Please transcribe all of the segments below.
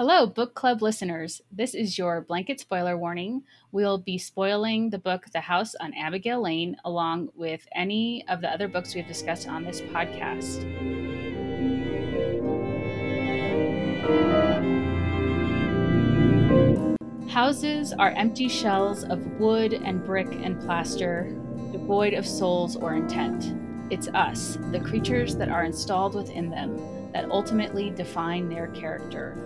Hello, book club listeners. This is your blanket spoiler warning. We'll be spoiling the book The House on Abigail Lane, along with any of the other books we've discussed on this podcast. Houses are empty shells of wood and brick and plaster, devoid of souls or intent. It's us, the creatures that are installed within them, that ultimately define their character.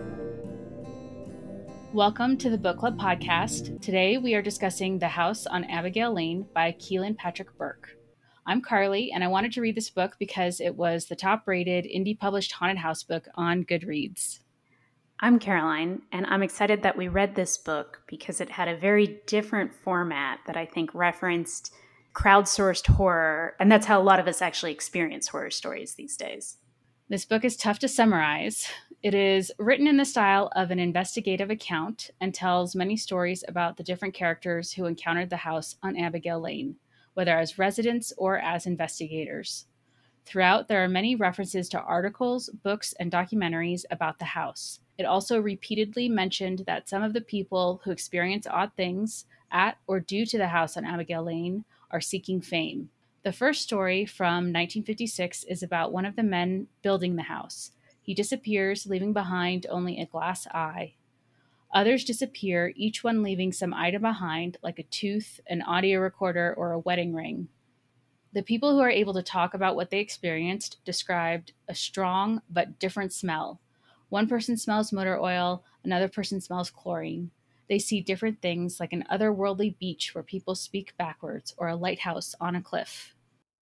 Welcome to the Book Club podcast. Today we are discussing The House on Abigail Lane by Kealan Patrick Burke. I'm Carly, and I wanted to read this book because it was the top rated indie published haunted house book on Goodreads. I'm Caroline, and I'm excited that we read this book because it had a very different format that I think referenced crowdsourced horror, and that's how a lot of us actually experience horror stories these days. This book is tough to summarize. It is written in the style of an investigative account and tells many stories about the different characters who encountered the house on Abigail Lane, whether as residents or as investigators. Throughout, there are many references to articles, books, and documentaries about the house. It also repeatedly mentioned that some of the people who experience odd things at or due to the house on Abigail Lane are seeking fame. The first story from 1956 is about one of the men building the house. He disappears, leaving behind only a glass eye. Others disappear, each one leaving some item behind, like a tooth, an audio recorder, or a wedding ring. The people who are able to talk about what they experienced described a strong but different smell. One person smells motor oil, another person smells chlorine. They see different things, like an otherworldly beach where people speak backwards, or a lighthouse on a cliff.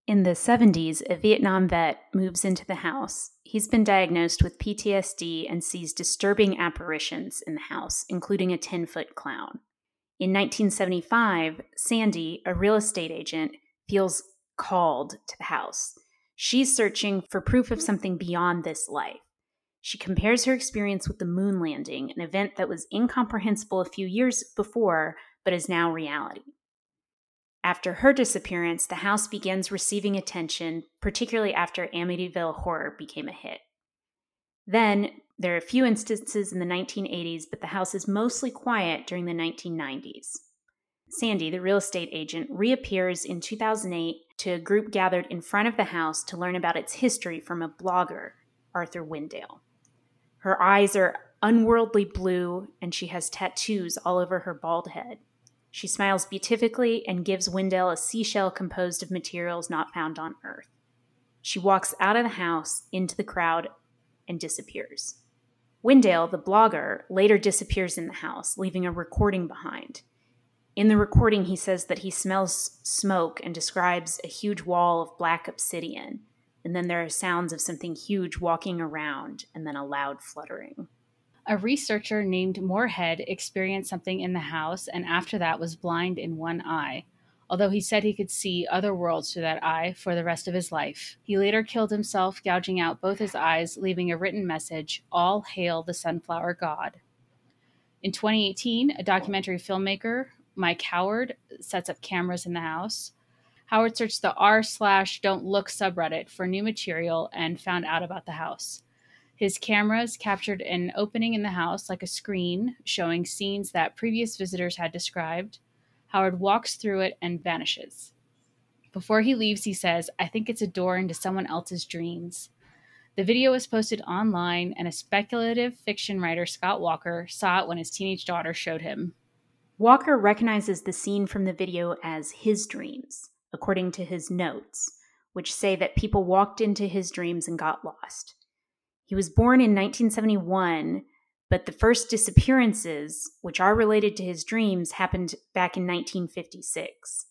In the 70s, a Vietnam vet moves into the house. He's been diagnosed with PTSD and sees disturbing apparitions in the house, including a 10 foot clown. In 1975, Sandy, a real estate agent, feels called to the house. She's searching for proof of something beyond this life. She compares her experience with the moon landing, an event that was incomprehensible a few years before, but is now reality. After her disappearance, the house begins receiving attention, particularly after Amityville Horror became a hit. Then, there are a few instances in the 1980s, but the house is mostly quiet during the 1990s. Sandy, the real estate agent, reappears in 2008 to a group gathered in front of the house to learn about its history from a blogger, Arthur Windale. Her eyes are unworldly blue, and she has tattoos all over her bald head. She smiles beatifically and gives Windale a seashell composed of materials not found on Earth. She walks out of the house into the crowd and disappears. Windale, the blogger, later disappears in the house, leaving a recording behind. In the recording, he says that he smells smoke and describes a huge wall of black obsidian. And then there are sounds of something huge walking around and then a loud fluttering. A researcher named Moorhead experienced something in the house and after that was blind in one eye, although he said he could see other worlds through that eye for the rest of his life. He later killed himself, gouging out both his eyes, leaving a written message All hail the sunflower god. In 2018, a documentary filmmaker, Mike Howard, sets up cameras in the house. Howard searched the r slash don't look subreddit for new material and found out about the house. His cameras captured an opening in the house like a screen showing scenes that previous visitors had described. Howard walks through it and vanishes. Before he leaves, he says, I think it's a door into someone else's dreams. The video was posted online, and a speculative fiction writer, Scott Walker, saw it when his teenage daughter showed him. Walker recognizes the scene from the video as his dreams, according to his notes, which say that people walked into his dreams and got lost. He was born in 1971, but the first disappearances, which are related to his dreams, happened back in 1956.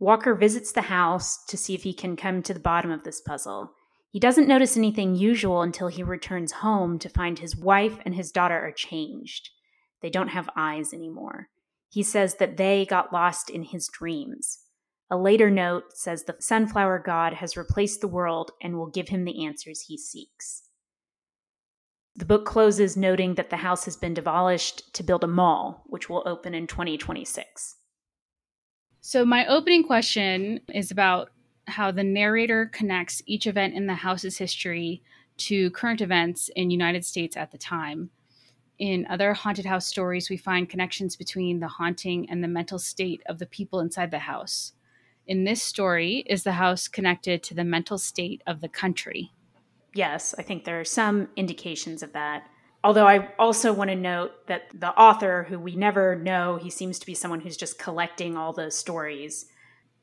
Walker visits the house to see if he can come to the bottom of this puzzle. He doesn't notice anything usual until he returns home to find his wife and his daughter are changed. They don't have eyes anymore. He says that they got lost in his dreams. A later note says the sunflower god has replaced the world and will give him the answers he seeks. The book closes noting that the house has been demolished to build a mall, which will open in 2026. So, my opening question is about how the narrator connects each event in the house's history to current events in United States at the time. in other haunted house stories, we find connections between the haunting and the mental state of the people inside the house. In this story, is the house connected to the mental state of the country? Yes, I think there are some indications of that. Although I also want to note that the author, who we never know, he seems to be someone who's just collecting all the stories.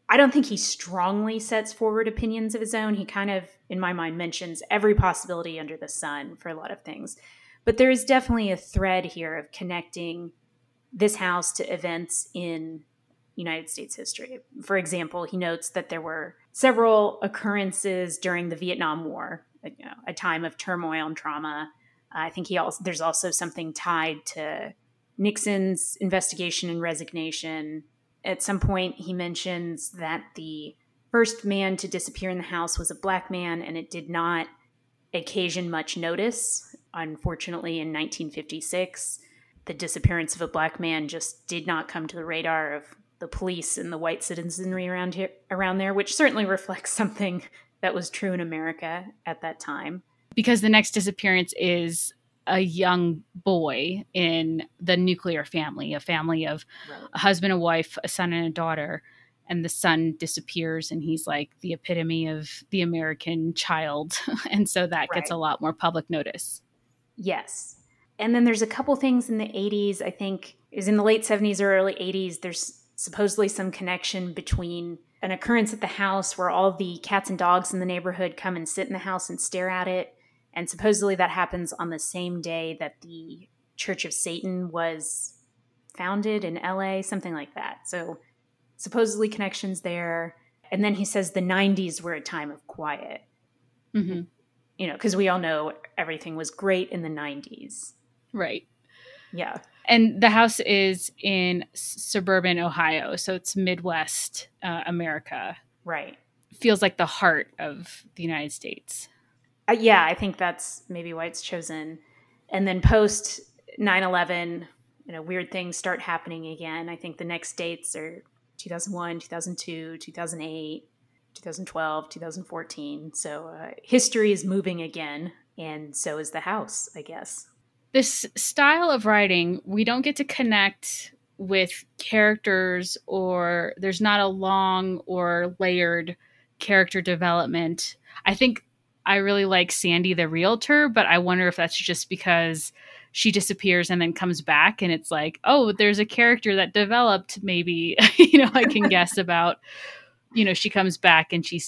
I don't think he strongly sets forward opinions of his own. He kind of, in my mind, mentions every possibility under the sun for a lot of things. But there is definitely a thread here of connecting this house to events in United States history. For example, he notes that there were several occurrences during the Vietnam War, you know, a time of turmoil and trauma. Uh, I think he also there's also something tied to Nixon's investigation and resignation. At some point, he mentions that the first man to disappear in the house was a black man, and it did not occasion much notice. Unfortunately, in 1956, the disappearance of a black man just did not come to the radar of the police and the white citizenry around here around there, which certainly reflects something that was true in America at that time. Because the next disappearance is a young boy in the nuclear family, a family of right. a husband, a wife, a son, and a daughter and the son disappears and he's like the epitome of the American child. and so that right. gets a lot more public notice. Yes. And then there's a couple things in the 80s, I think is in the late 70s or early 80s there's supposedly some connection between an occurrence at the house where all the cats and dogs in the neighborhood come and sit in the house and stare at it and supposedly that happens on the same day that the Church of Satan was founded in LA, something like that. So supposedly connections there. And then he says the 90s were a time of quiet. Mm-hmm. You know, because we all know everything was great in the 90s. Right. Yeah. And the house is in suburban Ohio. So it's Midwest uh, America. Right. Feels like the heart of the United States. Uh, yeah, I think that's maybe why it's chosen. And then post 9 11, you know, weird things start happening again. I think the next dates are 2001, 2002, 2008, 2012, 2014. So uh, history is moving again, and so is the house, I guess. This style of writing, we don't get to connect with characters, or there's not a long or layered character development. I think I really like Sandy the realtor, but I wonder if that's just because she disappears and then comes back and it's like oh there's a character that developed maybe you know i can guess about you know she comes back and she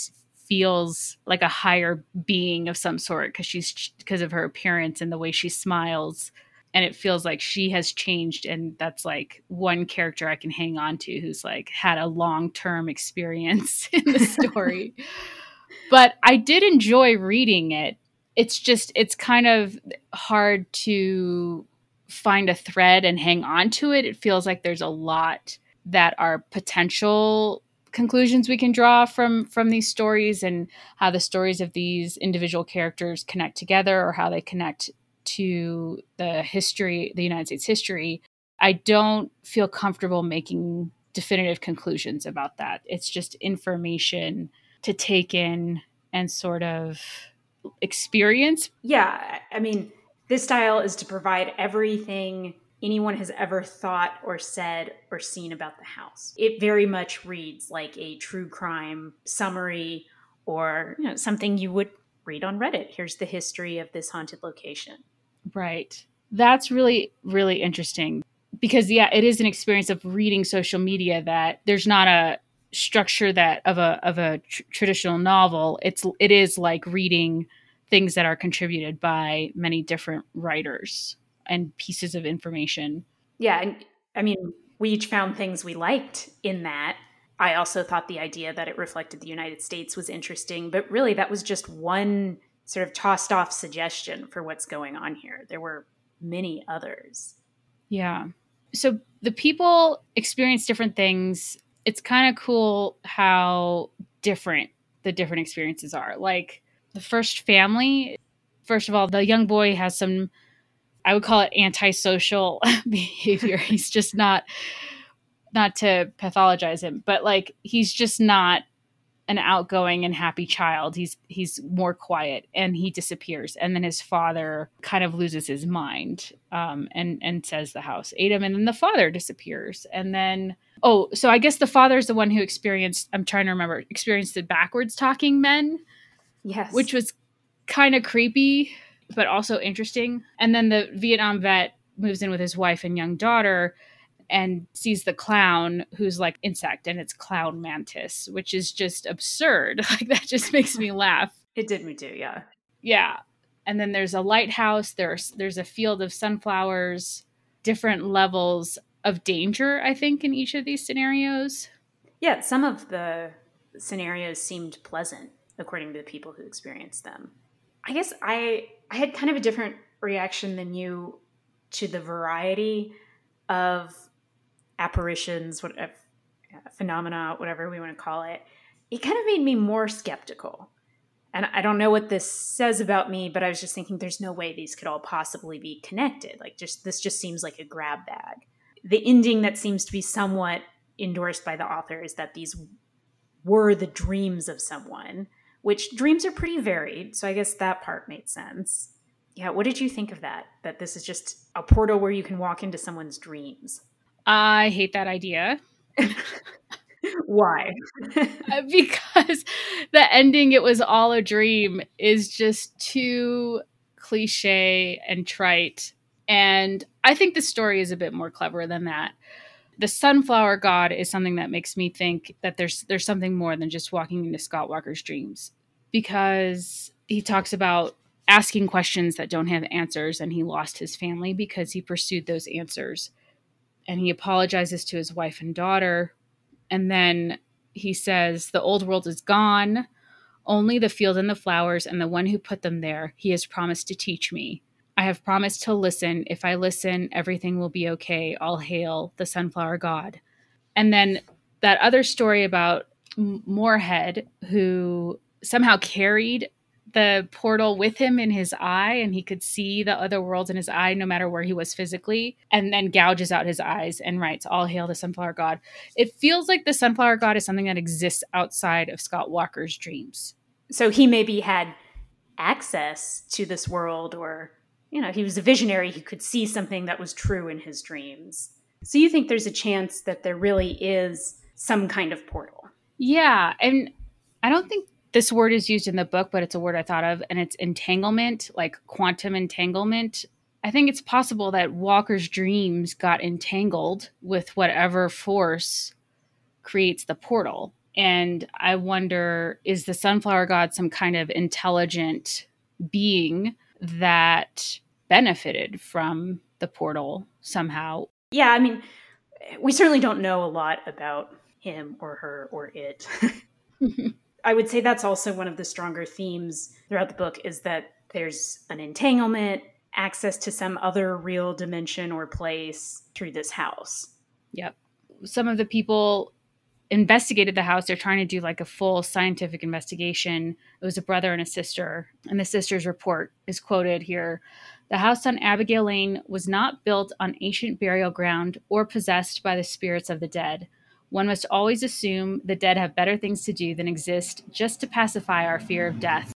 feels like a higher being of some sort because she's because of her appearance and the way she smiles. And it feels like she has changed and that's like one character i can hang on to who's like had a long-term experience in the story. But i did enjoy reading it. It's just it's kind of hard to find a thread and hang on to it. It feels like there's a lot that are potential conclusions we can draw from from these stories and how the stories of these individual characters connect together or how they connect to the history the United States history. I don't feel comfortable making definitive conclusions about that. It's just information to take in and sort of experience. Yeah, I mean, this style is to provide everything anyone has ever thought or said or seen about the house. It very much reads like a true crime summary or you know, something you would read on Reddit. Here's the history of this haunted location. Right. That's really, really interesting because, yeah, it is an experience of reading social media that there's not a structure that of a of a tr- traditional novel it's it is like reading things that are contributed by many different writers and pieces of information. Yeah and i mean we each found things we liked in that. I also thought the idea that it reflected the united states was interesting but really that was just one sort of tossed off suggestion for what's going on here. There were many others. Yeah. So the people experience different things. It's kind of cool how different the different experiences are. Like the first family, first of all, the young boy has some, I would call it antisocial behavior. he's just not, not to pathologize him, but like he's just not an outgoing and happy child. He's he's more quiet, and he disappears. And then his father kind of loses his mind, um, and and says the house ate him. And then the father disappears. And then oh, so I guess the father is the one who experienced. I'm trying to remember experienced the backwards talking men. Yes, which was kind of creepy, but also interesting. And then the Vietnam vet moves in with his wife and young daughter and sees the clown who's like insect and it's clown mantis which is just absurd. Like that just makes me laugh. It did me too yeah. Yeah. And then there's a lighthouse there's there's a field of sunflowers different levels of danger i think in each of these scenarios. Yeah some of the scenarios seemed pleasant according to the people who experienced them. I guess i i had kind of a different reaction than you to the variety of apparitions, what uh, phenomena, whatever we want to call it, it kind of made me more skeptical. And I don't know what this says about me, but I was just thinking there's no way these could all possibly be connected. Like just this just seems like a grab bag. The ending that seems to be somewhat endorsed by the author is that these were the dreams of someone, which dreams are pretty varied, so I guess that part made sense. Yeah, what did you think of that? That this is just a portal where you can walk into someone's dreams? I hate that idea. Why? Uh, because the ending, it was all a dream, is just too cliche and trite. And I think the story is a bit more clever than that. The sunflower god is something that makes me think that there's there's something more than just walking into Scott Walker's dreams because he talks about asking questions that don't have answers and he lost his family because he pursued those answers and he apologizes to his wife and daughter. And then he says, The old world is gone. Only the field and the flowers and the one who put them there, he has promised to teach me. I have promised to listen. If I listen, everything will be okay. All hail the sunflower god. And then that other story about Moorhead, who somehow carried the portal with him in his eye and he could see the other worlds in his eye no matter where he was physically and then gouges out his eyes and writes all hail the sunflower god it feels like the sunflower god is something that exists outside of scott walker's dreams so he maybe had access to this world or you know he was a visionary he could see something that was true in his dreams so you think there's a chance that there really is some kind of portal yeah and i don't think this word is used in the book, but it's a word I thought of, and it's entanglement, like quantum entanglement. I think it's possible that Walker's dreams got entangled with whatever force creates the portal. And I wonder is the sunflower god some kind of intelligent being that benefited from the portal somehow? Yeah, I mean, we certainly don't know a lot about him or her or it. I would say that's also one of the stronger themes throughout the book is that there's an entanglement, access to some other real dimension or place through this house. Yep. Some of the people investigated the house. They're trying to do like a full scientific investigation. It was a brother and a sister. And the sister's report is quoted here. The house on Abigail Lane was not built on ancient burial ground or possessed by the spirits of the dead. One must always assume the dead have better things to do than exist just to pacify our fear of death.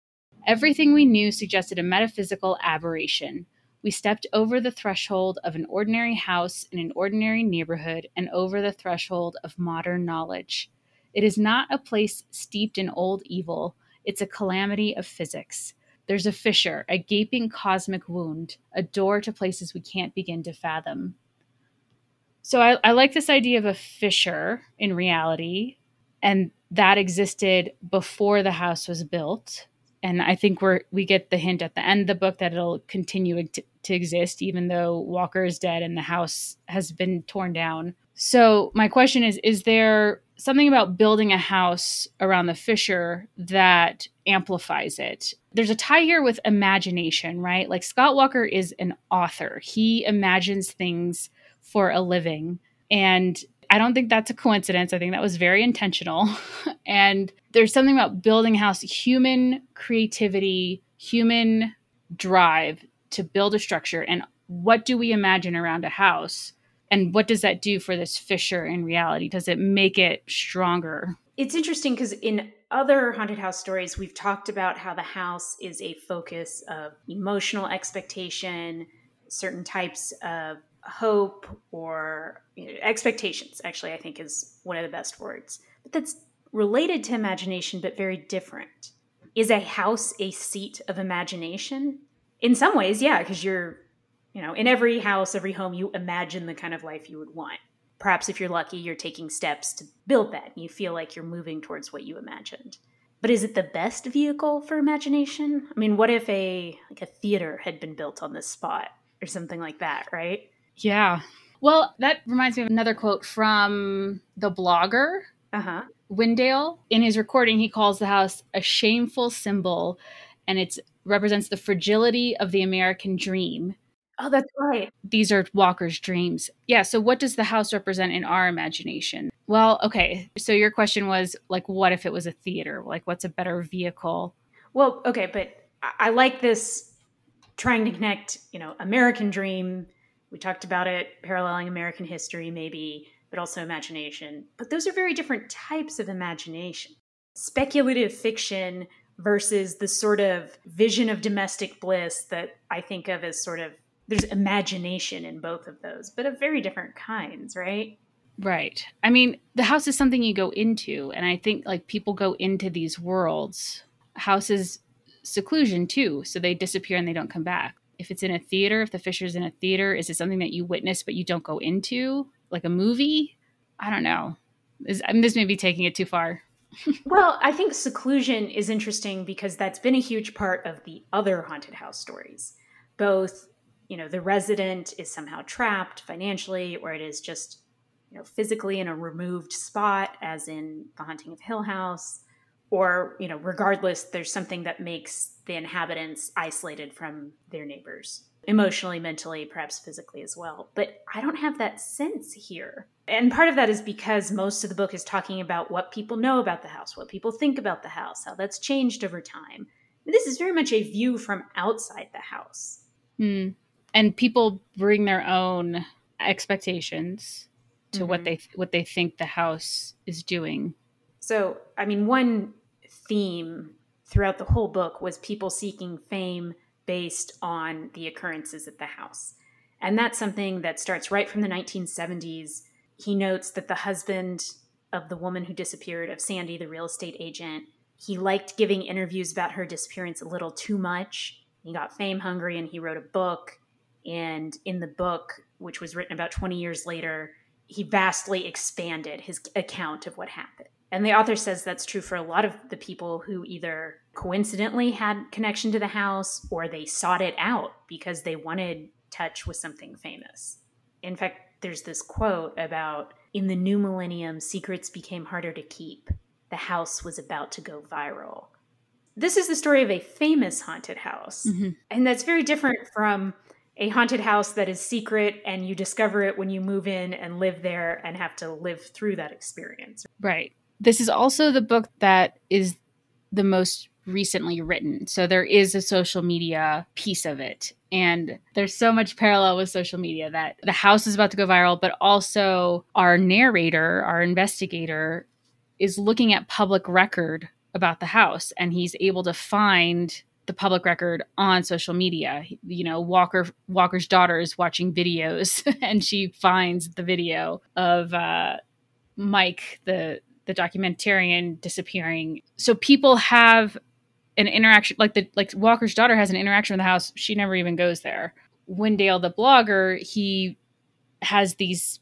Everything we knew suggested a metaphysical aberration. We stepped over the threshold of an ordinary house in an ordinary neighborhood and over the threshold of modern knowledge. It is not a place steeped in old evil, it's a calamity of physics. There's a fissure, a gaping cosmic wound, a door to places we can't begin to fathom. So I, I like this idea of a fissure in reality, and that existed before the house was built. And I think we're we get the hint at the end of the book that it'll continue to, to exist, even though Walker is dead and the house has been torn down. So my question is: Is there something about building a house around the fissure that amplifies it? There's a tie here with imagination, right? Like Scott Walker is an author; he imagines things for a living. And I don't think that's a coincidence. I think that was very intentional. and there's something about building a house, human creativity, human drive to build a structure. And what do we imagine around a house? And what does that do for this fissure in reality? Does it make it stronger? It's interesting because in other haunted house stories, we've talked about how the house is a focus of emotional expectation, certain types of hope or you know, expectations, actually, I think is one of the best words. But that's related to imagination, but very different. Is a house a seat of imagination? In some ways, yeah, because you're, you know, in every house, every home, you imagine the kind of life you would want. Perhaps if you're lucky, you're taking steps to build that and you feel like you're moving towards what you imagined. But is it the best vehicle for imagination? I mean, what if a like a theater had been built on this spot or something like that, right? Yeah. Well, that reminds me of another quote from the blogger. Uh-huh. Windale, in his recording, he calls the house a shameful symbol and it represents the fragility of the American dream. Oh, that's right. These are Walker's dreams. Yeah. So, what does the house represent in our imagination? Well, okay. So, your question was like, what if it was a theater? Like, what's a better vehicle? Well, okay. But I like this trying to connect, you know, American dream. We talked about it, paralleling American history, maybe, but also imagination. But those are very different types of imagination. Speculative fiction versus the sort of vision of domestic bliss that I think of as sort of there's imagination in both of those, but of very different kinds, right? Right. I mean, the house is something you go into, and I think like people go into these worlds. House is seclusion too, so they disappear and they don't come back. If it's in a theater, if the fissure's in a theater, is it something that you witness but you don't go into, like a movie? I don't know. Is, I mean, this may be taking it too far. well, I think seclusion is interesting because that's been a huge part of the other haunted house stories, both you know the resident is somehow trapped financially or it is just you know physically in a removed spot as in the haunting of hill house or you know regardless there's something that makes the inhabitants isolated from their neighbors emotionally mentally perhaps physically as well. But i don't have that sense here. And part of that is because most of the book is talking about what people know about the house what people think about the house how that's changed over time. This is very much a view from outside the house. Hmm. And people bring their own expectations to mm-hmm. what they what they think the house is doing. So, I mean, one theme throughout the whole book was people seeking fame based on the occurrences at the house. And that's something that starts right from the 1970s. He notes that the husband of the woman who disappeared, of Sandy, the real estate agent, he liked giving interviews about her disappearance a little too much. He got fame hungry and he wrote a book and in the book, which was written about 20 years later, he vastly expanded his account of what happened. And the author says that's true for a lot of the people who either coincidentally had connection to the house or they sought it out because they wanted touch with something famous. In fact, there's this quote about in the new millennium, secrets became harder to keep. The house was about to go viral. This is the story of a famous haunted house. Mm-hmm. And that's very different from a haunted house that is secret and you discover it when you move in and live there and have to live through that experience. Right. This is also the book that is the most recently written. So there is a social media piece of it. And there's so much parallel with social media that the house is about to go viral, but also our narrator, our investigator, is looking at public record about the house and he's able to find the public record on social media. You know, Walker Walker's daughter is watching videos and she finds the video of uh, Mike, the the documentarian, disappearing. So people have an interaction like the like Walker's daughter has an interaction with the house. She never even goes there. Windale, the blogger, he has these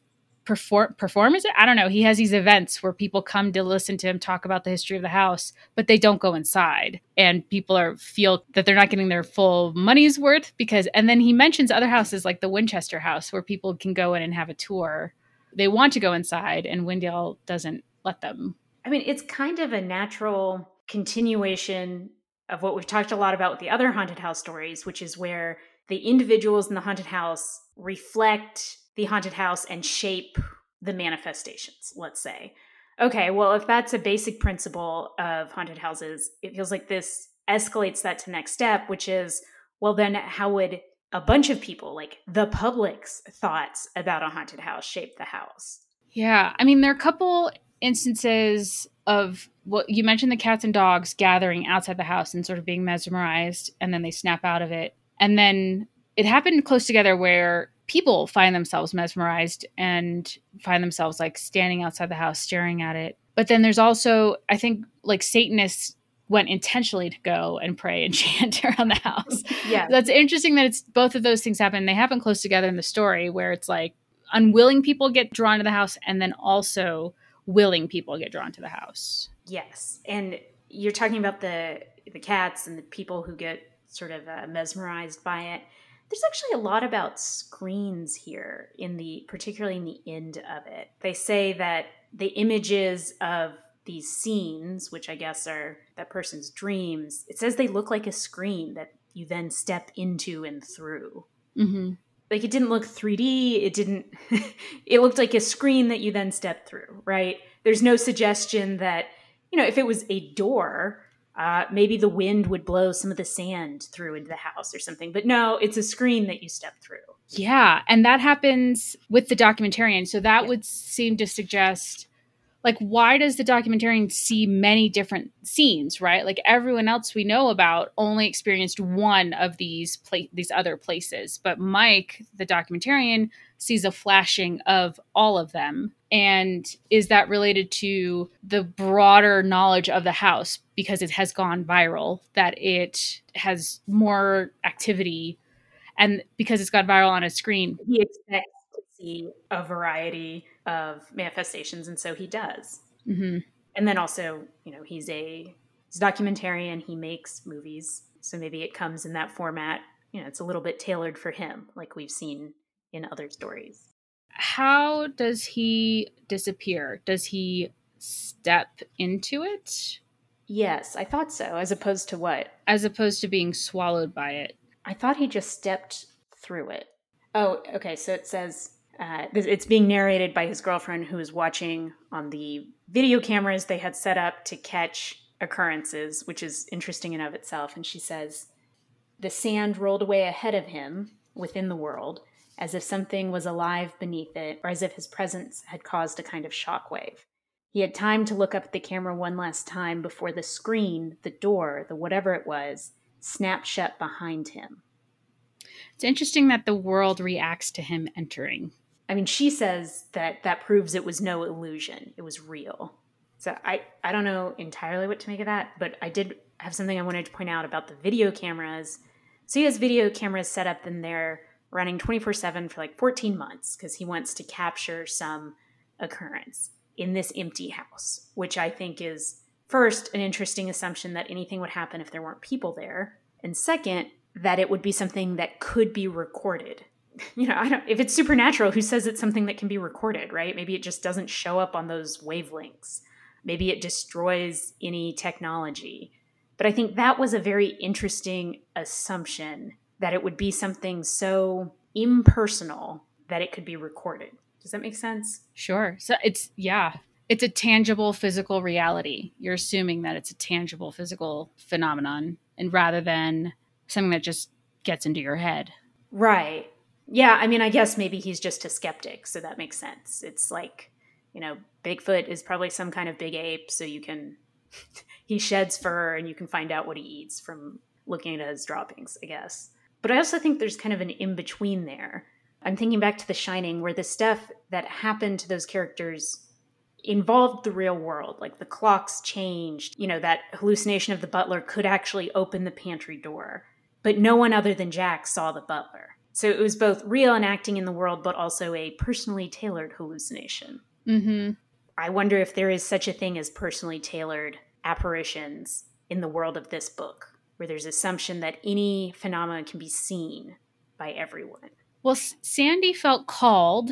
perform perform is it? I don't know. He has these events where people come to listen to him talk about the history of the house, but they don't go inside. And people are feel that they're not getting their full money's worth because and then he mentions other houses like the Winchester house where people can go in and have a tour. They want to go inside and Windale doesn't let them. I mean, it's kind of a natural continuation of what we've talked a lot about with the other haunted house stories, which is where the individuals in the haunted house reflect the haunted house and shape the manifestations, let's say. Okay, well, if that's a basic principle of haunted houses, it feels like this escalates that to the next step, which is, well, then how would a bunch of people, like the public's thoughts about a haunted house, shape the house? Yeah. I mean, there are a couple instances of what you mentioned the cats and dogs gathering outside the house and sort of being mesmerized and then they snap out of it. And then it happened close together where people find themselves mesmerized and find themselves like standing outside the house staring at it. But then there's also, I think, like Satanists went intentionally to go and pray and chant around the house. Yeah. That's interesting that it's both of those things happen. They happen close together in the story where it's like unwilling people get drawn to the house and then also willing people get drawn to the house. Yes. And you're talking about the the cats and the people who get sort of uh, mesmerized by it. There's actually a lot about screens here in the particularly in the end of it. They say that the images of these scenes, which I guess are that person's dreams, it says they look like a screen that you then step into and through. Mm-hmm. Like it didn't look 3D. It didn't. it looked like a screen that you then stepped through. Right? There's no suggestion that you know if it was a door, uh, maybe the wind would blow some of the sand through into the house or something. But no, it's a screen that you step through. Yeah, and that happens with the documentarian. So that yeah. would seem to suggest like why does the documentarian see many different scenes right? Like everyone else we know about only experienced one of these pla- these other places. But mike the documentarian sees a flashing of all of them. And is that related to the broader knowledge of the house because it has gone viral that it has more activity and because it's gone viral on a screen? He expects see a variety of manifestations, and so he does. Mm-hmm. And then also, you know, he's a he's a documentarian. He makes movies, so maybe it comes in that format. You know, it's a little bit tailored for him, like we've seen in other stories. How does he disappear? Does he step into it? Yes, I thought so. As opposed to what? As opposed to being swallowed by it. I thought he just stepped through it. Oh, okay. So it says uh, it's being narrated by his girlfriend who is watching on the video cameras they had set up to catch occurrences, which is interesting in of itself. And she says, The sand rolled away ahead of him within the world, as if something was alive beneath it, or as if his presence had caused a kind of shockwave. He had time to look up at the camera one last time before the screen, the door, the whatever it was, snapped shut behind him. It's interesting that the world reacts to him entering. I mean, she says that that proves it was no illusion; it was real. So I I don't know entirely what to make of that, but I did have something I wanted to point out about the video cameras. So he has video cameras set up in there running 24 7 for like 14 months because he wants to capture some occurrence in this empty house, which I think is first an interesting assumption that anything would happen if there weren't people there. And second, that it would be something that could be recorded you know, I don't if it's supernatural, who says it's something that can be recorded, right? Maybe it just doesn't show up on those wavelengths. Maybe it destroys any technology. But I think that was a very interesting assumption that it would be something so impersonal that it could be recorded. Does that make sense? Sure. So it's yeah, it's a tangible physical reality. You're assuming that it's a tangible physical phenomenon and rather than something that just gets into your head. Right. Yeah, I mean, I guess maybe he's just a skeptic, so that makes sense. It's like, you know, Bigfoot is probably some kind of big ape, so you can he sheds fur and you can find out what he eats from looking at his droppings, I guess. But I also think there's kind of an in between there. I'm thinking back to The Shining, where the stuff that happened to those characters involved the real world. Like the clocks changed, you know, that hallucination of the butler could actually open the pantry door. But no one other than Jack saw the butler. So it was both real and acting in the world, but also a personally tailored hallucination. Mm-hmm. I wonder if there is such a thing as personally tailored apparitions in the world of this book, where there's assumption that any phenomenon can be seen by everyone. Well, Sandy felt called,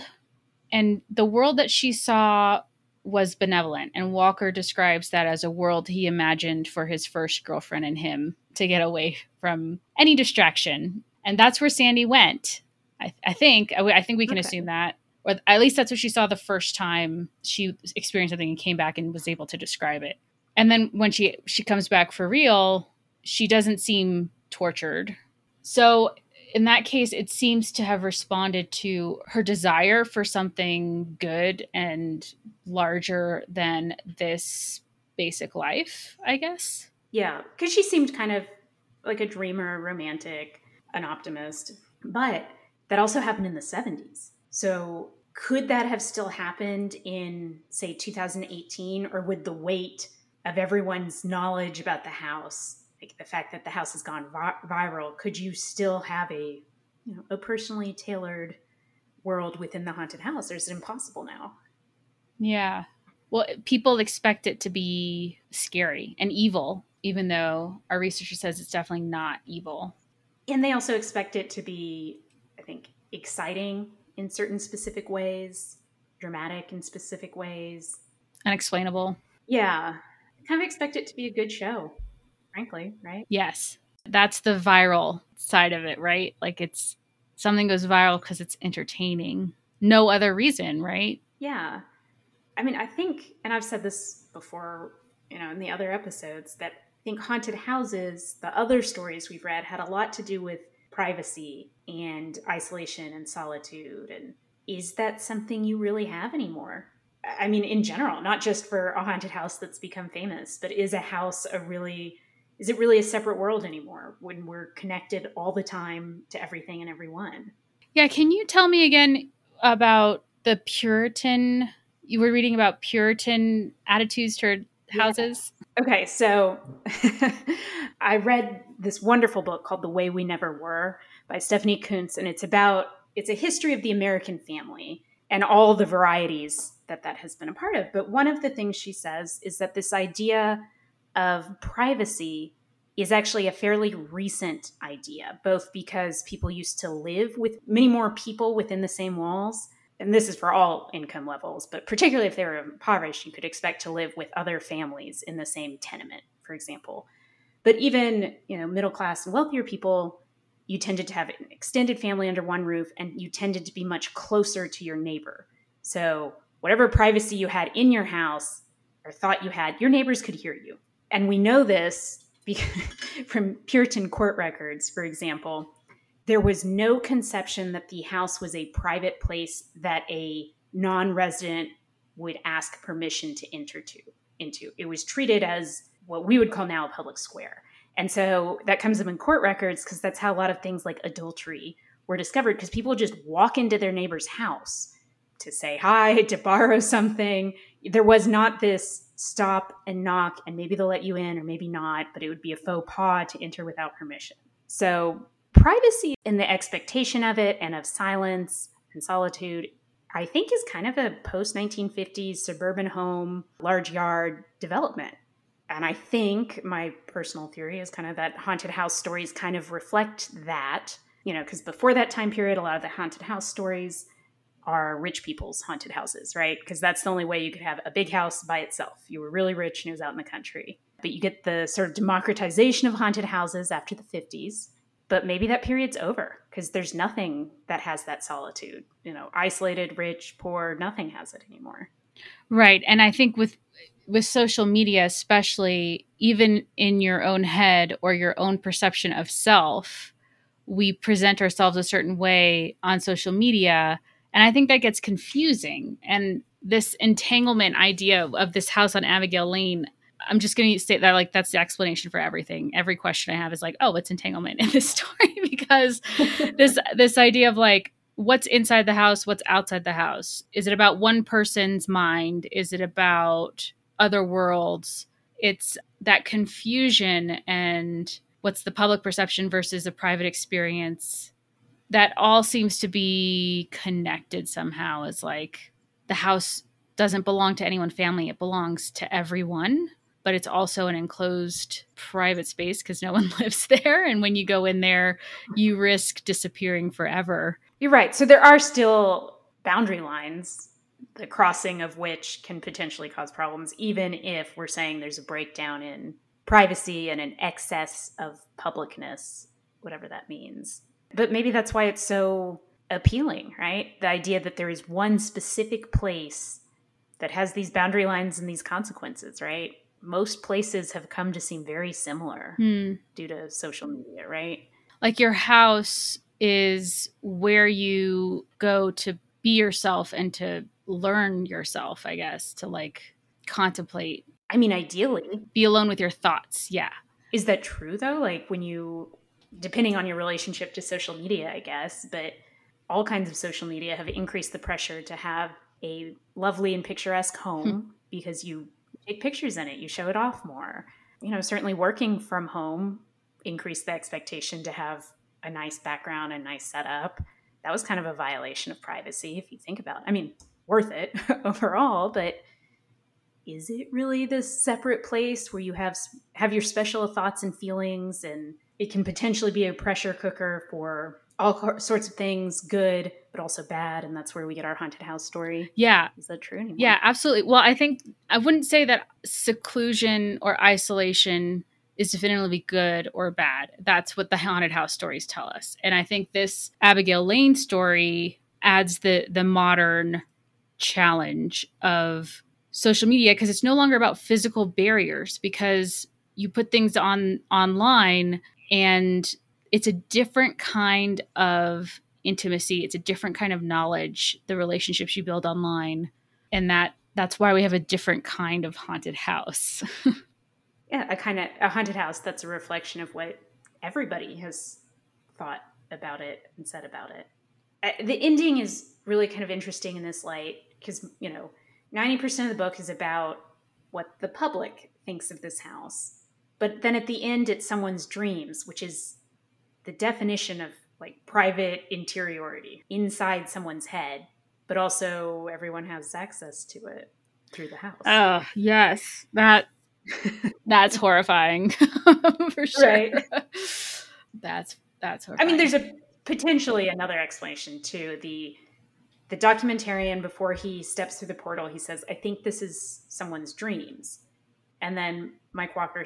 and the world that she saw was benevolent. And Walker describes that as a world he imagined for his first girlfriend and him to get away from any distraction and that's where Sandy went. I, I think. I, I, think we can okay. assume that, or at least that's what she saw the first time she experienced something and came back and was able to describe it. And then when she she comes back for real, she doesn't seem tortured. So in that case, it seems to have responded to her desire for something good and larger than this basic life, I guess. Yeah, because she seemed kind of like a dreamer, romantic, an optimist. But that also happened in the 70s. So could that have still happened in, say, 2018? Or would the weight of everyone's knowledge about the house, like the fact that the house has gone vi- viral, could you still have a, you know, a personally tailored world within the haunted house? Or is it impossible now? Yeah. Well, people expect it to be scary and evil, even though our researcher says it's definitely not evil. And they also expect it to be, I think, exciting in certain specific ways, dramatic in specific ways, unexplainable. Yeah. kind of expect it to be a good show, frankly, right? Yes. That's the viral side of it, right? Like it's something goes viral because it's entertaining. No other reason, right? Yeah. I mean, I think, and I've said this before, you know, in the other episodes, that think haunted houses, the other stories we've read, had a lot to do with privacy and isolation and solitude. And is that something you really have anymore? I mean, in general, not just for a haunted house that's become famous, but is a house a really, is it really a separate world anymore when we're connected all the time to everything and everyone? Yeah. Can you tell me again about the Puritan you were reading about Puritan attitudes toward houses. Okay, so I read this wonderful book called The Way We Never Were by Stephanie Coontz, and it's about it's a history of the American family and all the varieties that that has been a part of. But one of the things she says is that this idea of privacy is actually a fairly recent idea, both because people used to live with many more people within the same walls and this is for all income levels, but particularly if they were impoverished, you could expect to live with other families in the same tenement, for example. But even you know middle class and wealthier people, you tended to have an extended family under one roof, and you tended to be much closer to your neighbor. So whatever privacy you had in your house or thought you had, your neighbors could hear you. And we know this because, from Puritan court records, for example there was no conception that the house was a private place that a non-resident would ask permission to enter to into. It was treated as what we would call now a public square. And so that comes up in court records because that's how a lot of things like adultery were discovered because people just walk into their neighbor's house to say hi, to borrow something. There was not this stop and knock and maybe they'll let you in or maybe not, but it would be a faux pas to enter without permission. So privacy and the expectation of it and of silence and solitude, I think is kind of a post 1950s suburban home, large yard development. And I think my personal theory is kind of that haunted house stories kind of reflect that, you know, because before that time period, a lot of the haunted house stories are rich people's haunted houses, right? Because that's the only way you could have a big house by itself. You were really rich and it was out in the country. But you get the sort of democratization of haunted houses after the 50s but maybe that period's over because there's nothing that has that solitude you know isolated rich poor nothing has it anymore. Right and i think with with social media especially even in your own head or your own perception of self we present ourselves a certain way on social media and i think that gets confusing and this entanglement idea of this house on abigail lane I'm just going to state that like that's the explanation for everything. Every question I have is like, oh, what's entanglement in this story? because this this idea of like what's inside the house, what's outside the house. Is it about one person's mind? Is it about other worlds? It's that confusion and what's the public perception versus a private experience. That all seems to be connected somehow. Is like the house doesn't belong to any one family; it belongs to everyone but it's also an enclosed private space because no one lives there. And when you go in there, you risk disappearing forever. You're right. So there are still boundary lines, the crossing of which can potentially cause problems, even if we're saying there's a breakdown in privacy and an excess of publicness, whatever that means. But maybe that's why it's so appealing, right? The idea that there is one specific place that has these boundary lines and these consequences, right? Most places have come to seem very similar hmm. due to social media, right? Like your house is where you go to be yourself and to learn yourself, I guess, to like contemplate. I mean, ideally, be alone with your thoughts. Yeah. Is that true though? Like when you, depending on your relationship to social media, I guess, but all kinds of social media have increased the pressure to have a lovely and picturesque home hmm. because you take pictures in it, you show it off more. You know, certainly working from home increased the expectation to have a nice background and nice setup. That was kind of a violation of privacy if you think about it. I mean, worth it overall, but is it really this separate place where you have have your special thoughts and feelings and it can potentially be a pressure cooker for all sorts of things good but also bad and that's where we get our haunted house story. Yeah. Is that true anymore? yeah absolutely. Well i think i wouldn't say that seclusion or isolation is definitively good or bad. That's what the haunted house stories tell us. And i think this abigail lane story adds the the modern challenge of social media because it's no longer about physical barriers because you put things on online and it's a different kind of intimacy it's a different kind of knowledge the relationships you build online and that that's why we have a different kind of haunted house yeah a kind of a haunted house that's a reflection of what everybody has thought about it and said about it uh, the ending is really kind of interesting in this light because you know 90% of the book is about what the public thinks of this house. But then at the end, it's someone's dreams, which is the definition of like private interiority inside someone's head, but also everyone has access to it through the house. Oh, yes. That that's horrifying for sure. Right. That's that's horrifying. I mean, there's a potentially another explanation to the the documentarian before he steps through the portal he says i think this is someone's dreams and then mike walker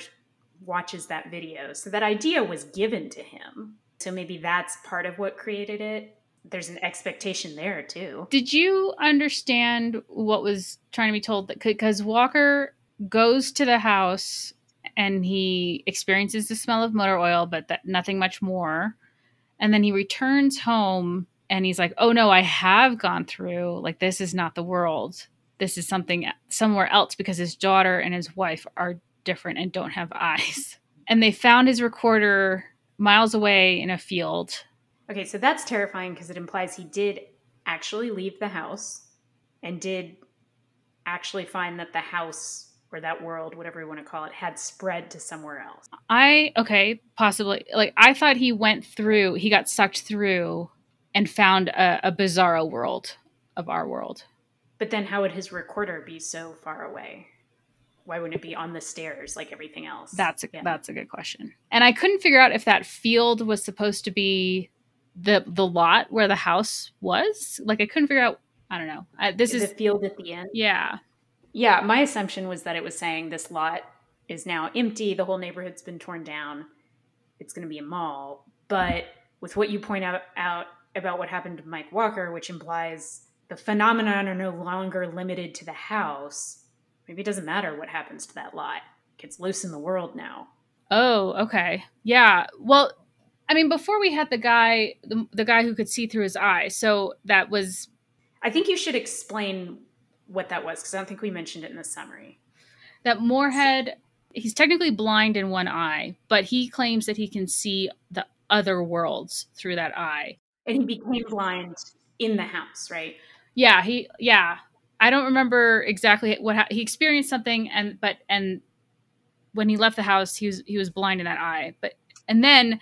watches that video so that idea was given to him so maybe that's part of what created it there's an expectation there too did you understand what was trying to be told because walker goes to the house and he experiences the smell of motor oil but that nothing much more and then he returns home and he's like, "Oh no, I have gone through like this is not the world. This is something somewhere else because his daughter and his wife are different and don't have eyes." And they found his recorder miles away in a field. Okay, so that's terrifying because it implies he did actually leave the house and did actually find that the house or that world, whatever you want to call it, had spread to somewhere else. I okay, possibly. Like I thought he went through, he got sucked through and found a, a bizarro world of our world. But then, how would his recorder be so far away? Why wouldn't it be on the stairs like everything else? That's a, yeah. that's a good question. And I couldn't figure out if that field was supposed to be the the lot where the house was. Like I couldn't figure out. I don't know. I, this is the field at the end. Yeah, yeah. My assumption was that it was saying this lot is now empty. The whole neighborhood's been torn down. It's going to be a mall. But with what you point out, out about what happened to Mike Walker, which implies the phenomenon are no longer limited to the house. Maybe it doesn't matter what happens to that lot. It gets loose in the world now. Oh, okay. Yeah. Well, I mean, before we had the guy, the, the guy who could see through his eyes. So that was. I think you should explain what that was because I don't think we mentioned it in the summary. That Moorhead, he's technically blind in one eye, but he claims that he can see the other worlds through that eye and he became blind in the house, right? Yeah, he yeah. I don't remember exactly what ha- he experienced something and but and when he left the house he was he was blind in that eye. But and then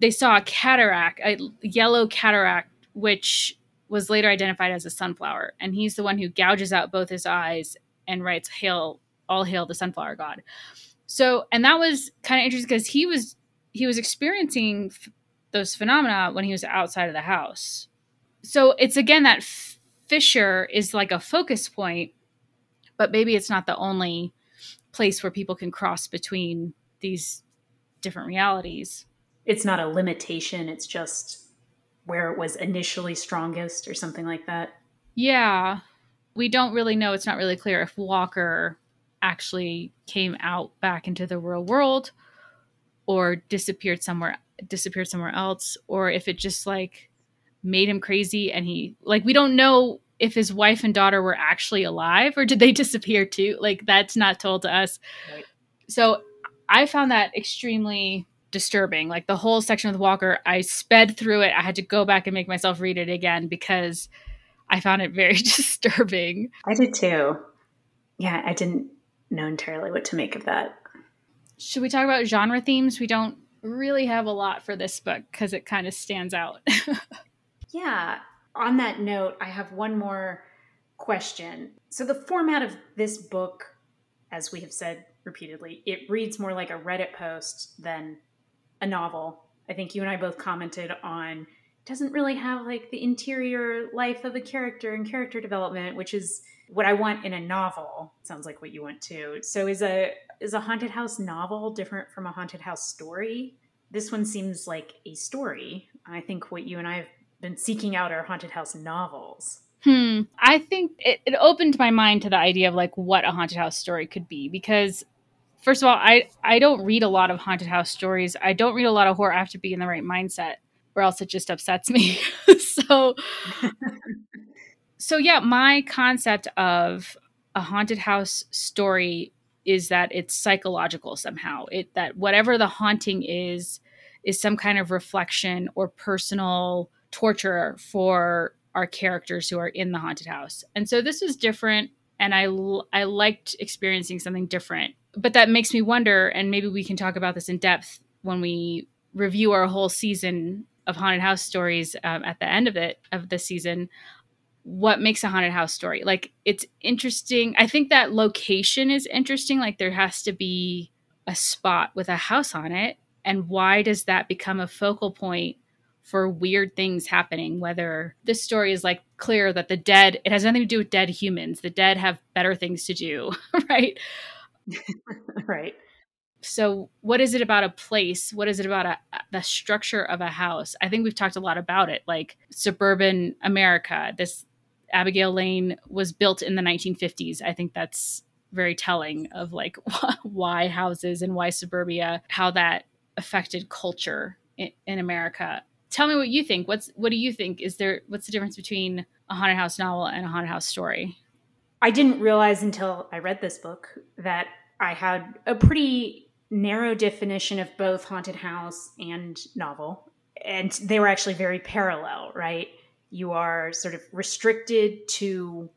they saw a cataract, a yellow cataract which was later identified as a sunflower and he's the one who gouges out both his eyes and writes hail all hail the sunflower god. So and that was kind of interesting because he was he was experiencing those phenomena when he was outside of the house. So it's again that fissure is like a focus point, but maybe it's not the only place where people can cross between these different realities. It's not a limitation, it's just where it was initially strongest or something like that. Yeah. We don't really know, it's not really clear if Walker actually came out back into the real world or disappeared somewhere disappeared somewhere else or if it just like made him crazy and he like we don't know if his wife and daughter were actually alive or did they disappear too. Like that's not told to us. Right. so i found that extremely disturbing. Like the whole section with walker i sped through it. I had to go back and make myself read it again because i found it very disturbing. I did too. Yeah i didn't know entirely what to make of that. Should we talk about genre themes? We don't really have a lot for this book because it kind of stands out Yeah. On that note, I have one more question. So, the format of this book, as we have said repeatedly, it reads more like a Reddit post than a novel. I think you and I both commented on doesn't really have like the interior life of a character and character development, which is what I want in a novel. Sounds like what you want too. So is a is a haunted house novel different from a haunted house story? This one seems like a story. I think what you and I have been seeking out our haunted house novels. Hmm. I think it, it opened my mind to the idea of like what a haunted house story could be because first of all, I I don't read a lot of haunted house stories. I don't read a lot of horror. I have to be in the right mindset, or else it just upsets me. so, so yeah, my concept of a haunted house story is that it's psychological somehow. It that whatever the haunting is is some kind of reflection or personal torture for our characters who are in the haunted house. And so this was different and I I liked experiencing something different. But that makes me wonder and maybe we can talk about this in depth when we review our whole season of haunted house stories um, at the end of it of the season what makes a haunted house story like it's interesting i think that location is interesting like there has to be a spot with a house on it and why does that become a focal point for weird things happening whether this story is like clear that the dead it has nothing to do with dead humans. The dead have better things to do right? Right. So what is it about a place? What is it about a, the structure of a house? I think we've talked a lot about it like suburban america. This abigail lane was built in the 1950s i think that's very telling of like why houses and why suburbia how that affected culture in, in america tell me what you think. What's what do you think? Is there what's the difference between a haunted house novel and a haunted house story? I didn't realize until I read this book that I had a pretty narrow definition of both haunted house and novel. And they were actually very parallel, right? You are sort of restricted to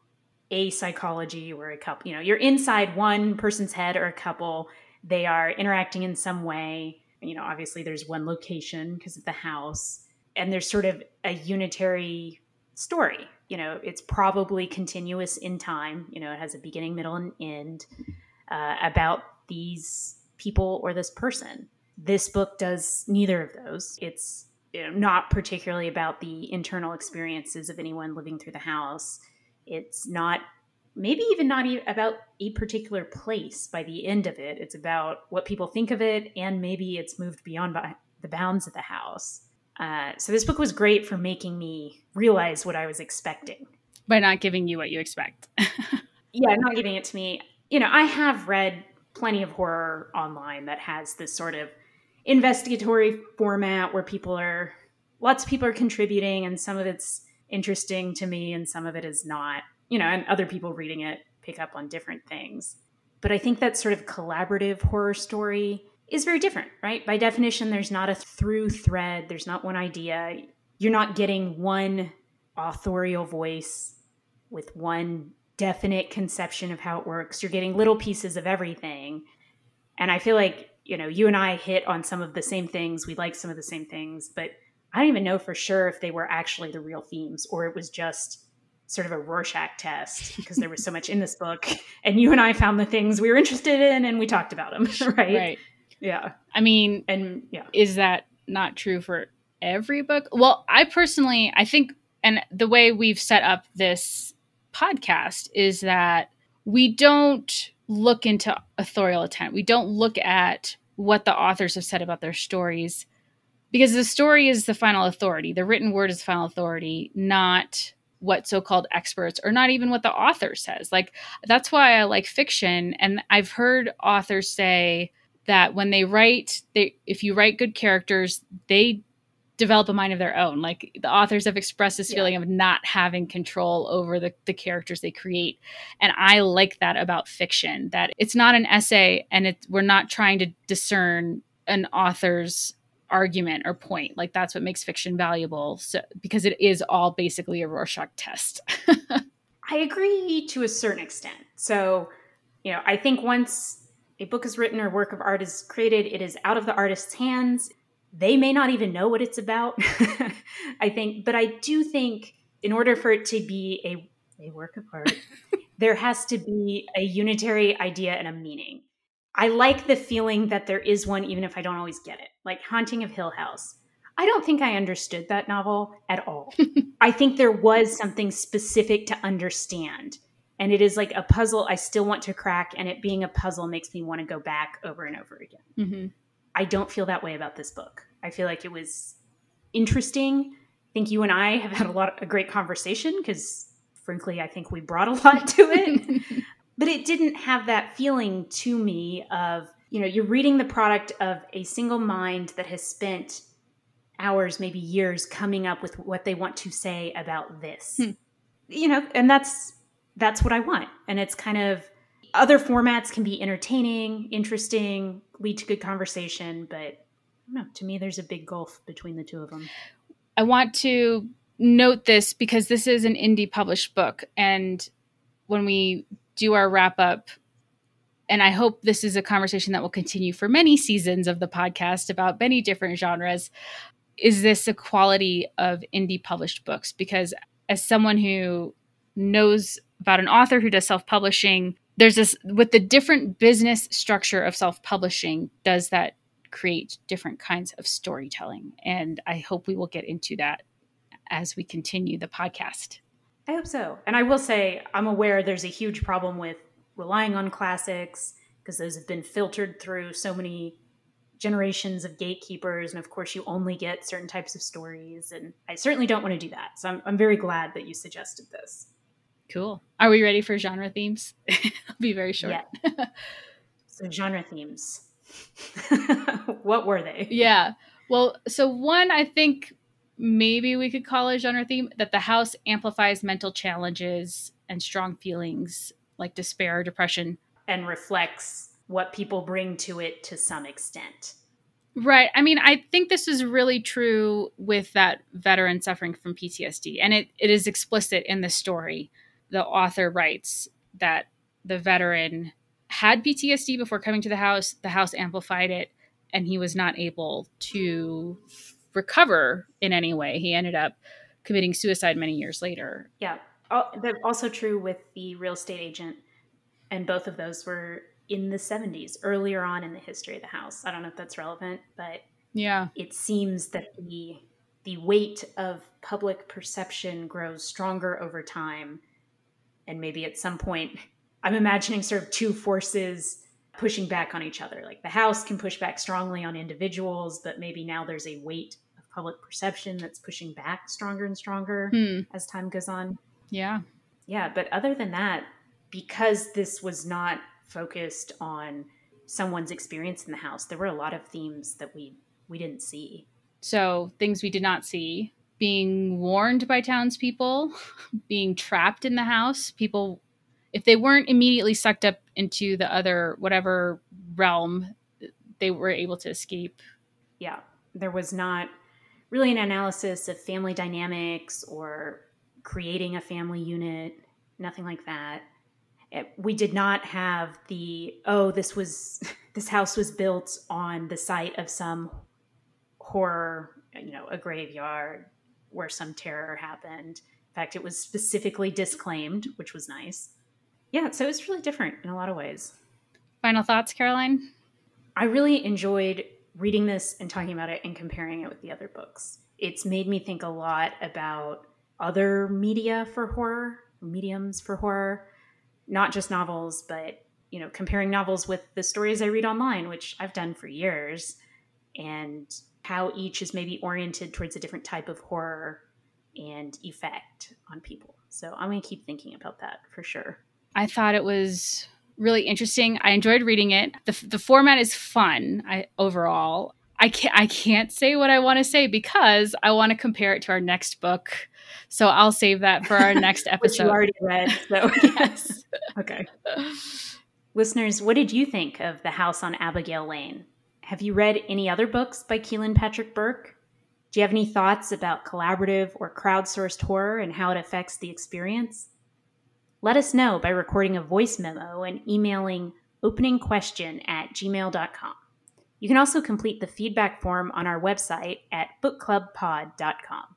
a psychology or a couple, you know, you're inside one person's head or a couple. They are interacting in some way. You know, obviously there's one location because of the house and there's sort of a unitary story. You know, it's probably continuous in time. You know, it has a beginning, middle, and end uh, about these people or this person. This book does neither of those. It's you know, not particularly about the internal experiences of anyone living through the house. It's not, maybe even not about a particular place by the end of it. It's about what people think of it, and maybe it's moved beyond the bounds of the house. Uh, so this book was great for making me realize what I was expecting by not giving you what you expect. yeah, not giving it to me. You know, I have read plenty of horror online that has this sort of investigatory format where people are lots of people are contributing and some of it's interesting to me and some of it is not. You know, and other people reading it pick up on different things. But I think that sort of collaborative horror story is very different, right? By definition, there's not a through thread, there's not one idea. You're not getting one authorial voice with one definite conception of how it works. You're getting little pieces of everything. And I feel like, you know, you and I hit on some of the same things. We like some of the same things, but I don't even know for sure if they were actually the real themes or it was just sort of a Rorschach test because there was so much in this book. And you and I found the things we were interested in and we talked about them, right? Right. Yeah. I mean, and yeah. Is that not true for every book? Well, I personally, I think, and the way we've set up this podcast is that we don't look into authorial intent. We don't look at what the authors have said about their stories because the story is the final authority. The written word is the final authority, not what so-called experts or not even what the author says. Like that's why I like fiction and I've heard authors say that when they write, they if you write good characters, they develop a mind of their own. Like the authors have expressed this yeah. feeling of not having control over the, the characters they create. And I like that about fiction, that it's not an essay and it, we're not trying to discern an author's argument or point. Like that's what makes fiction valuable. So because it is all basically a Rorschach test. I agree to a certain extent. So, you know, I think once a book is written or work of art is created, it is out of the artist's hands. They may not even know what it's about. I think but i do think in order for it to be a, a work of art there has to be a unitary idea and a meaning. I like the feeling that there is one even if i don't always get it like haunting of hill house. I don't think i understood that novel at all. I think there was something specific to understand and it is like a puzzle i still want to crack and it being a puzzle makes me want to go back over and over again mm-hmm. I don't feel that way about this book. I feel like it was interesting. I think you and I have had a lot of, a great conversation because frankly, I think we brought a lot to it. but it didn't have that feeling to me of, you know, you're reading the product of a single mind that has spent hours, maybe years coming up with what they want to say about this. Hmm. You know, and that's that's what I want. And it's kind of other formats can be entertaining, interesting, lead to good conversation, but no, to me, there's a big gulf between the two of them. I want to note this because this is an indie published book. And when we do our wrap up, and I hope this is a conversation that will continue for many seasons of the podcast about many different genres. Is this a quality of indie published books? Because as someone who knows about an author who does self publishing, there's this with the different business structure of self-publishing does that create different kinds of storytelling? And i hope we will get into that as we continue the podcast. I hope so. And i will say i'm aware there's a huge problem with relying on classics because those have been filtered through so many generations of gatekeepers and of course you only get certain types of stories and i certainly don't want to do that. So i'm, I'm very glad that you suggested this Cool. Are we ready for genre themes? I'll be very short. Yeah. so genre themes. what were they? Yeah. Well, so one I think maybe we could call a genre theme that the house amplifies mental challenges and strong feelings like despair or depression and reflects what people bring to it to some extent. Right. I mean, I think this is really true with that veteran suffering from PTSD, and it, it is explicit in the story the author writes that the veteran had PTSD before coming to the house. The house amplified it, and he was not able to recover in any way. He ended up committing suicide many years later. Yeah. Also true with the real estate agent. And both of those were in the 70s, earlier on in the history of the house. I don't know if that's relevant, but yeah, it seems that the the weight of public perception grows stronger over time and maybe at some point i'm imagining sort of two forces pushing back on each other. Like the house can push back strongly on individuals but maybe now there's a weight of public perception that's pushing back stronger and stronger hmm. as time goes on. Yeah. Yeah but other than that because this was not focused on someone's experience in the house there were a lot of themes that we we didn't see. So things we did not see being warned by townspeople, being trapped in the house. People, if they weren't immediately sucked up into the other, whatever realm, they were able to escape. Yeah. There was not really an analysis of family dynamics or creating a family unit, nothing like that. It, we did not have the, oh, this was, this house was built on the site of some horror, you know, a graveyard, where some terror happened. In fact, it was specifically disclaimed, which was nice. Yeah, so it's really different in a lot of ways. Final thoughts, Caroline? I really enjoyed reading this and talking about it and comparing it with the other books. It's made me think a lot about other media for horror, mediums for horror, not just novels, but you know, comparing novels with the stories I read online, which I've done for years, and how each is maybe oriented towards a different type of horror and effect on people. So I'm going to keep thinking about that for sure. I thought it was really interesting. I enjoyed reading it. The, the format is fun I, overall. I can't, I can't say what I want to say because I want to compare it to our next book. So I'll save that for our next episode. you already read. So, yes. okay. Listeners, what did you think of The House on Abigail Lane? Have you read any other books by Kealan Patrick Burke? Do you have any thoughts about collaborative or crowdsourced horror and how it affects the experience? Let us know by recording a voice memo and emailing openingquestion at gmail.com. You can also complete the feedback form on our website at bookclubpod.com.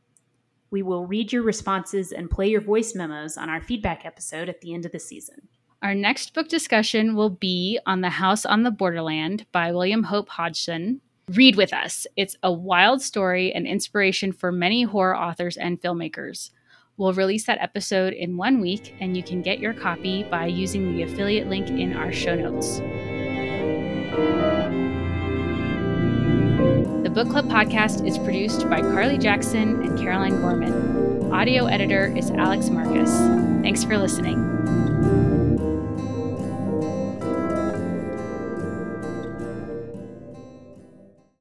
We will read your responses and play your voice memos on our feedback episode at the end of the season. Our next book discussion will be on The House on the Borderland by William Hope Hodgson. Read with us. It's a wild story and inspiration for many horror authors and filmmakers. We'll release that episode in one week, and you can get your copy by using the affiliate link in our show notes. The Book Club podcast is produced by Carly Jackson and Caroline Gorman. Audio editor is Alex Marcus. Thanks for listening.